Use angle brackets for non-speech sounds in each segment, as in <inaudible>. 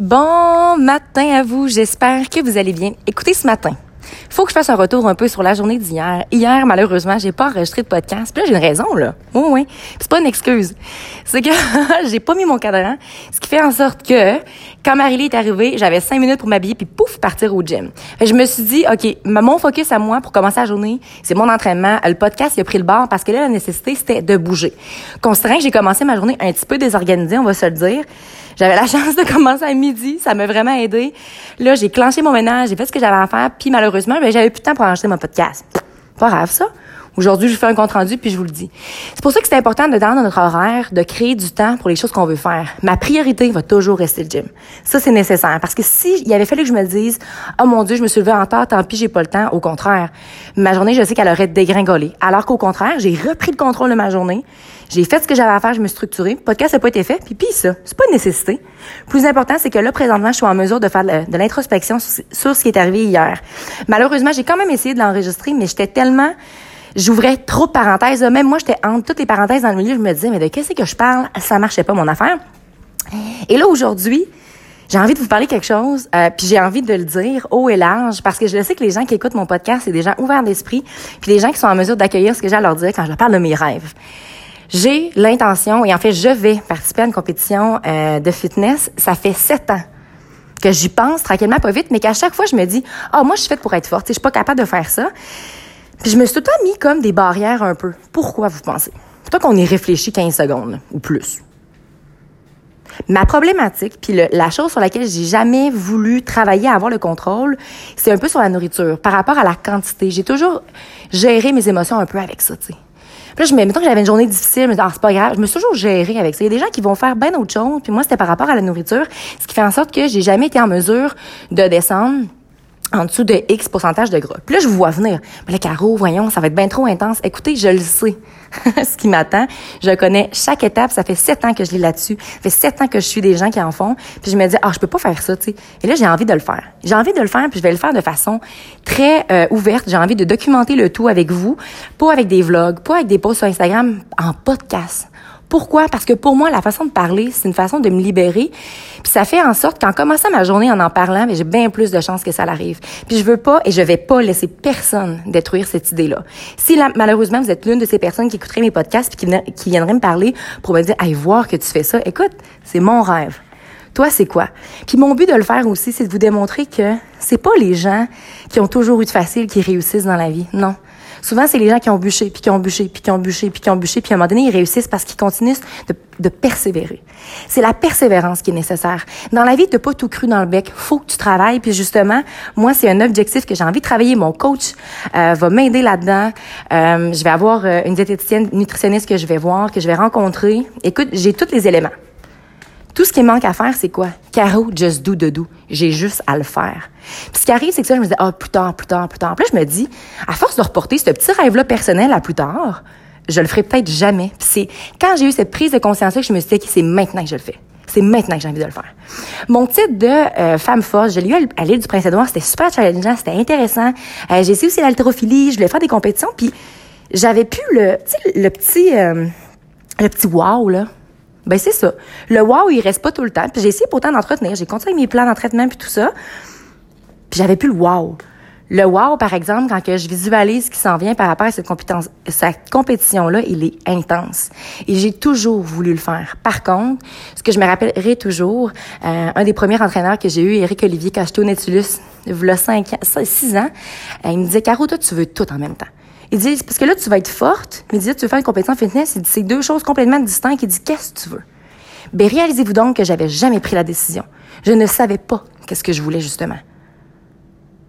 Bon matin à vous, j'espère que vous allez bien. Écoutez ce matin. Faut que je fasse un retour un peu sur la journée d'hier. Hier, malheureusement, j'ai pas enregistré de podcast. Puis là, j'ai une raison, là. Oui, oui. c'est pas une excuse. C'est que <laughs> j'ai pas mis mon cadran. Ce qui fait en sorte que, quand Marie est arrivée, j'avais cinq minutes pour m'habiller puis pouf, partir au gym. je me suis dit, OK, mon focus à moi pour commencer la journée, c'est mon entraînement. Le podcast, il a pris le bord parce que là, la nécessité, c'était de bouger. Considérant que j'ai commencé ma journée un petit peu désorganisée, on va se le dire, j'avais la <laughs> chance de commencer à midi, ça m'a vraiment aidé. Là, j'ai clenché mon ménage, j'ai fait ce que j'avais à faire, puis malheureusement, ben, j'avais plus de temps pour enregistrer mon podcast. Pas grave ça. Aujourd'hui, je fais un compte rendu puis je vous le dis. C'est pour ça que c'est important de dans notre horaire de créer du temps pour les choses qu'on veut faire. Ma priorité va toujours rester le gym. Ça c'est nécessaire parce que si il avait fallu que je me dise "Oh mon dieu, je me suis levée en tard, tant pis, j'ai pas le temps." Au contraire, ma journée, je sais qu'elle aurait dégringolé. Alors qu'au contraire, j'ai repris le contrôle de ma journée. J'ai fait ce que j'avais à faire, je me suis structurée. Podcast n'a pas été fait, puis puis ça, c'est pas une nécessité. plus important, c'est que là présentement, je suis en mesure de faire de, l'introspection sur ce qui est arrivé hier. Malheureusement, j'ai quand même essayé de l'enregistrer, mais j'étais tellement j'ouvrais trop de parenthèses. Même moi, j'étais entre toutes les parenthèses dans le milieu. Je me disais, mais de qu'est-ce que je parle? Ça marchait pas, mon affaire. Et là, aujourd'hui, j'ai envie de vous parler quelque chose, euh, puis j'ai envie de le dire haut et large, parce que je sais que les gens qui écoutent mon podcast, c'est des gens ouverts d'esprit, puis des gens qui sont en mesure d'accueillir ce que j'ai à leur dire quand je leur parle de mes rêves. J'ai l'intention, et en fait, je vais participer à une compétition euh, de fitness. Ça fait sept ans que j'y pense tranquillement, pas vite, mais qu'à chaque fois, je me dis, ah, oh, moi, je suis faite pour être forte, je suis pas capable de faire ça. Puis je me suis tout mis comme des barrières un peu. Pourquoi vous pensez? Plutôt qu'on y réfléchit 15 secondes ou plus. Ma problématique, puis la chose sur laquelle j'ai jamais voulu travailler à avoir le contrôle, c'est un peu sur la nourriture, par rapport à la quantité. J'ai toujours géré mes émotions un peu avec ça, tu sais. Puis là, je me mettons que j'avais une journée difficile, je me disais, ah, c'est pas grave. Je me suis toujours gérée avec ça. Il y a des gens qui vont faire bien autre chose, puis moi, c'était par rapport à la nourriture, ce qui fait en sorte que j'ai jamais été en mesure de descendre en dessous de X pourcentage de gras. Puis là, je vous vois venir. Mais là, Caro, voyons, ça va être bien trop intense. Écoutez, je le sais, <laughs> ce qui m'attend. Je connais chaque étape. Ça fait sept ans que je l'ai là-dessus. Ça fait sept ans que je suis des gens qui en font. Puis je me dis, ah, je peux pas faire ça, tu sais. Et là, j'ai envie de le faire. J'ai envie de le faire, puis je vais le faire de façon très euh, ouverte. J'ai envie de documenter le tout avec vous, pas avec des vlogs, pas avec des posts sur Instagram, en podcast. Pourquoi? Parce que pour moi, la façon de parler, c'est une façon de me libérer. Puis ça fait en sorte qu'en commençant ma journée en en parlant, j'ai bien plus de chances que ça l'arrive. Puis je veux pas et je vais pas laisser personne détruire cette idée-là. Si malheureusement vous êtes l'une de ces personnes qui écouteraient mes podcasts puis qui, qui viendraient me parler pour me dire, allez voir que tu fais ça, écoute, c'est mon rêve. Toi, c'est quoi? Puis mon but de le faire aussi, c'est de vous démontrer que c'est pas les gens qui ont toujours eu de facile qui réussissent dans la vie. Non. Souvent, c'est les gens qui ont bûché, puis qui ont bûché, puis qui ont bûché, puis qui ont bûché, puis à un moment donné, ils réussissent parce qu'ils continuent de, de persévérer. C'est la persévérance qui est nécessaire. Dans la vie, de pas tout cru dans le bec. Faut que tu travailles. Puis justement, moi, c'est un objectif que j'ai envie de travailler. Mon coach euh, va m'aider là-dedans. Euh, je vais avoir euh, une diététicienne nutritionniste que je vais voir, que je vais rencontrer. Écoute, j'ai tous les éléments. Tout ce qui manque à faire, c'est quoi? Caro, just do de do. J'ai juste à le faire. Puis ce qui arrive, c'est que ça, je me dis, ah, oh, plus tard, plus tard, plus tard. Puis là, je me dis, à force de reporter ce petit rêve-là personnel à plus tard, je le ferai peut-être jamais. Puis c'est quand j'ai eu cette prise de conscience-là que je me suis dit, c'est maintenant que je le fais. C'est maintenant que j'ai envie de le faire. Mon titre de euh, femme forte, je l'ai eu à l'île du Prince-Édouard. C'était super challengeant, c'était intéressant. Euh, j'ai essayé aussi l'haltérophilie, je voulais faire des compétitions. Puis j'avais pu le, le petit, euh, le petit wow, là ben c'est ça. Le wow, il reste pas tout le temps. Puis j'ai essayé pourtant d'entretenir. J'ai continué mes plans d'entraînement puis tout ça. Puis j'avais plus le wow. Le wow, par exemple, quand que je visualise ce qui s'en vient par rapport à cette, cette compétition-là, il est intense. Et j'ai toujours voulu le faire. Par contre, ce que je me rappellerai toujours, euh, un des premiers entraîneurs que j'ai eu, Eric Olivier Cachetot Netulus, il y a 5 6 ans, euh, il me disait, Caro, toi, tu veux tout en même temps. Il dit, parce que là, tu vas être forte, mais il dit, tu veux faire une compétition fitness, il dit, c'est deux choses complètement distinctes. Il dit, qu'est-ce que tu veux? Ben, réalisez-vous donc que j'avais jamais pris la décision. Je ne savais pas qu'est-ce que je voulais, justement.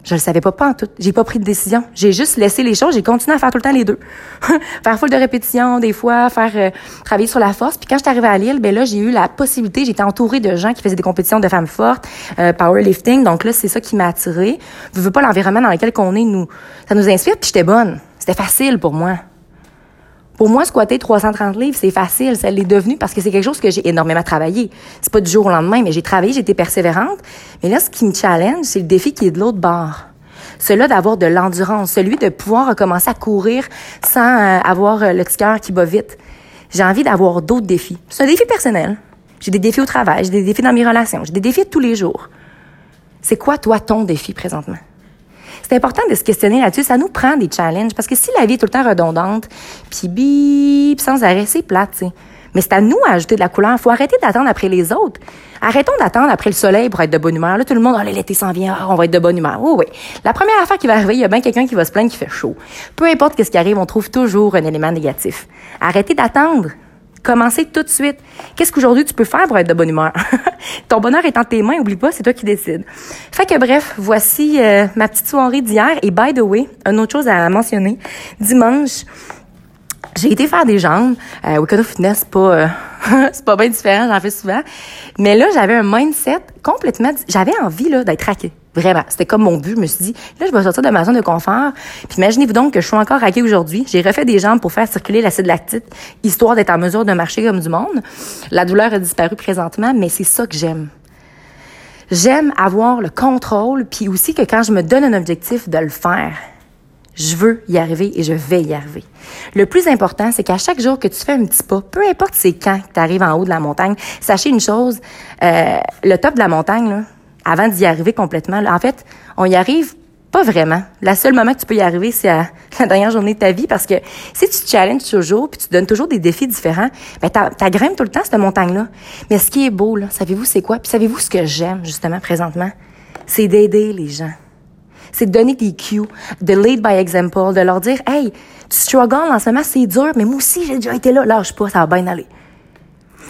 Je le savais pas, pas en tout. J'ai pas pris de décision. J'ai juste laissé les choses. J'ai continué à faire tout le temps les deux. <laughs> faire full de répétitions, des fois, faire euh, travailler sur la force. Puis quand je suis arrivée à Lille, ben là, j'ai eu la possibilité. J'étais entourée de gens qui faisaient des compétitions de femmes fortes, euh, powerlifting. Donc là, c'est ça qui m'a attirée. Je veux pas l'environnement dans lequel on est, nous, ça nous inspire. Puis j'étais bonne. C'était facile pour moi. Pour moi, squatter 330 livres, c'est facile. Ça l'est devenu parce que c'est quelque chose que j'ai énormément travaillé. C'est pas du jour au lendemain, mais j'ai travaillé, j'ai été persévérante. Mais là, ce qui me challenge, c'est le défi qui est de l'autre bord. Celui d'avoir de l'endurance, celui de pouvoir recommencer à courir sans euh, avoir euh, le cœur qui bat vite. J'ai envie d'avoir d'autres défis. C'est un défi personnel. J'ai des défis au travail, j'ai des défis dans mes relations, j'ai des défis tous les jours. C'est quoi, toi, ton défi présentement? C'est important de se questionner là-dessus. Ça nous prend des challenges parce que si la vie est tout le temps redondante, puis bip, sans arrêt, c'est plate. Mais c'est à nous à ajouter de la couleur. Faut arrêter d'attendre après les autres. Arrêtons d'attendre après le soleil pour être de bonne humeur. Là, tout le monde, oh, l'été s'en vient, oh, on va être de bonne humeur. Oui, oui. La première affaire qui va arriver, il y a bien quelqu'un qui va se plaindre qu'il fait chaud. Peu importe qu'est-ce qui arrive, on trouve toujours un élément négatif. Arrêtez d'attendre. Commencez tout de suite. Qu'est-ce qu'aujourd'hui tu peux faire pour être de bonne humeur? <laughs> Ton bonheur est en tes mains, oublie pas, c'est toi qui décides. Fait que bref, voici euh, ma petite soirée d'hier. Et by the way, une autre chose à mentionner. Dimanche, j'ai été faire des jambes. Euh, Weekend Fitness, c'est pas, euh, <laughs> c'est pas bien différent, j'en fais souvent. Mais là, j'avais un mindset complètement... J'avais envie là d'être raqué. Vraiment. C'était comme mon but. Je me suis dit, là, je vais sortir de ma zone de confort. Puis imaginez-vous donc que je suis encore raquée aujourd'hui. J'ai refait des jambes pour faire circuler l'acide lactique, histoire d'être en mesure de marcher comme du monde. La douleur a disparu présentement, mais c'est ça que j'aime. J'aime avoir le contrôle, puis aussi que quand je me donne un objectif, de le faire. Je veux y arriver et je vais y arriver. Le plus important, c'est qu'à chaque jour que tu fais un petit pas, peu importe c'est quand tu arrives en haut de la montagne, sachez une chose, euh, le top de la montagne, là, avant d'y arriver complètement, là, en fait, on y arrive pas vraiment. La seule moment que tu peux y arriver, c'est à <laughs> la dernière journée de ta vie parce que si tu te challenges toujours puis tu donnes toujours des défis différents, ben t'as grimpes tout le temps cette montagne-là. Mais ce qui est beau, là, savez-vous c'est quoi? Puis savez-vous ce que j'aime justement présentement? C'est d'aider les gens c'est de donner des cues, de lead by example, de leur dire, hey, tu struggles en ce moment, c'est dur, mais moi aussi, j'ai déjà été là, lâche pas, ça va bien aller.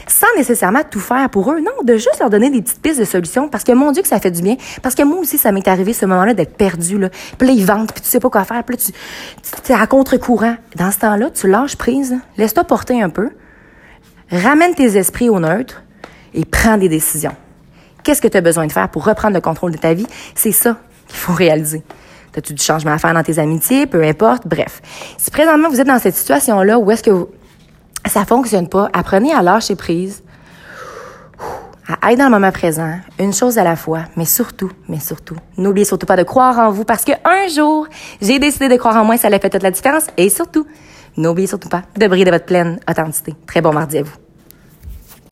Sans nécessairement tout faire pour eux, non, de juste leur donner des petites pistes de solutions, parce que mon Dieu que ça fait du bien, parce que moi aussi, ça m'est arrivé ce moment-là d'être perdu. Puis là, ils vendent, puis tu sais pas quoi faire, puis là, tu, tu es à contre-courant. Dans ce temps-là, tu lâches prise, laisse-toi porter un peu, ramène tes esprits au neutre et prends des décisions. Qu'est-ce que tu as besoin de faire pour reprendre le contrôle de ta vie? C'est ça qu'il faut réaliser. T'as-tu du changement à faire dans tes amitiés? Peu importe. Bref. Si présentement vous êtes dans cette situation-là où est-ce que ça fonctionne pas, apprenez à lâcher prise, à être dans le moment présent, une chose à la fois, mais surtout, mais surtout, n'oubliez surtout pas de croire en vous parce que un jour, j'ai décidé de croire en moi, ça a fait toute la différence et surtout, n'oubliez surtout pas de briller de votre pleine authenticité. Très bon mardi à vous.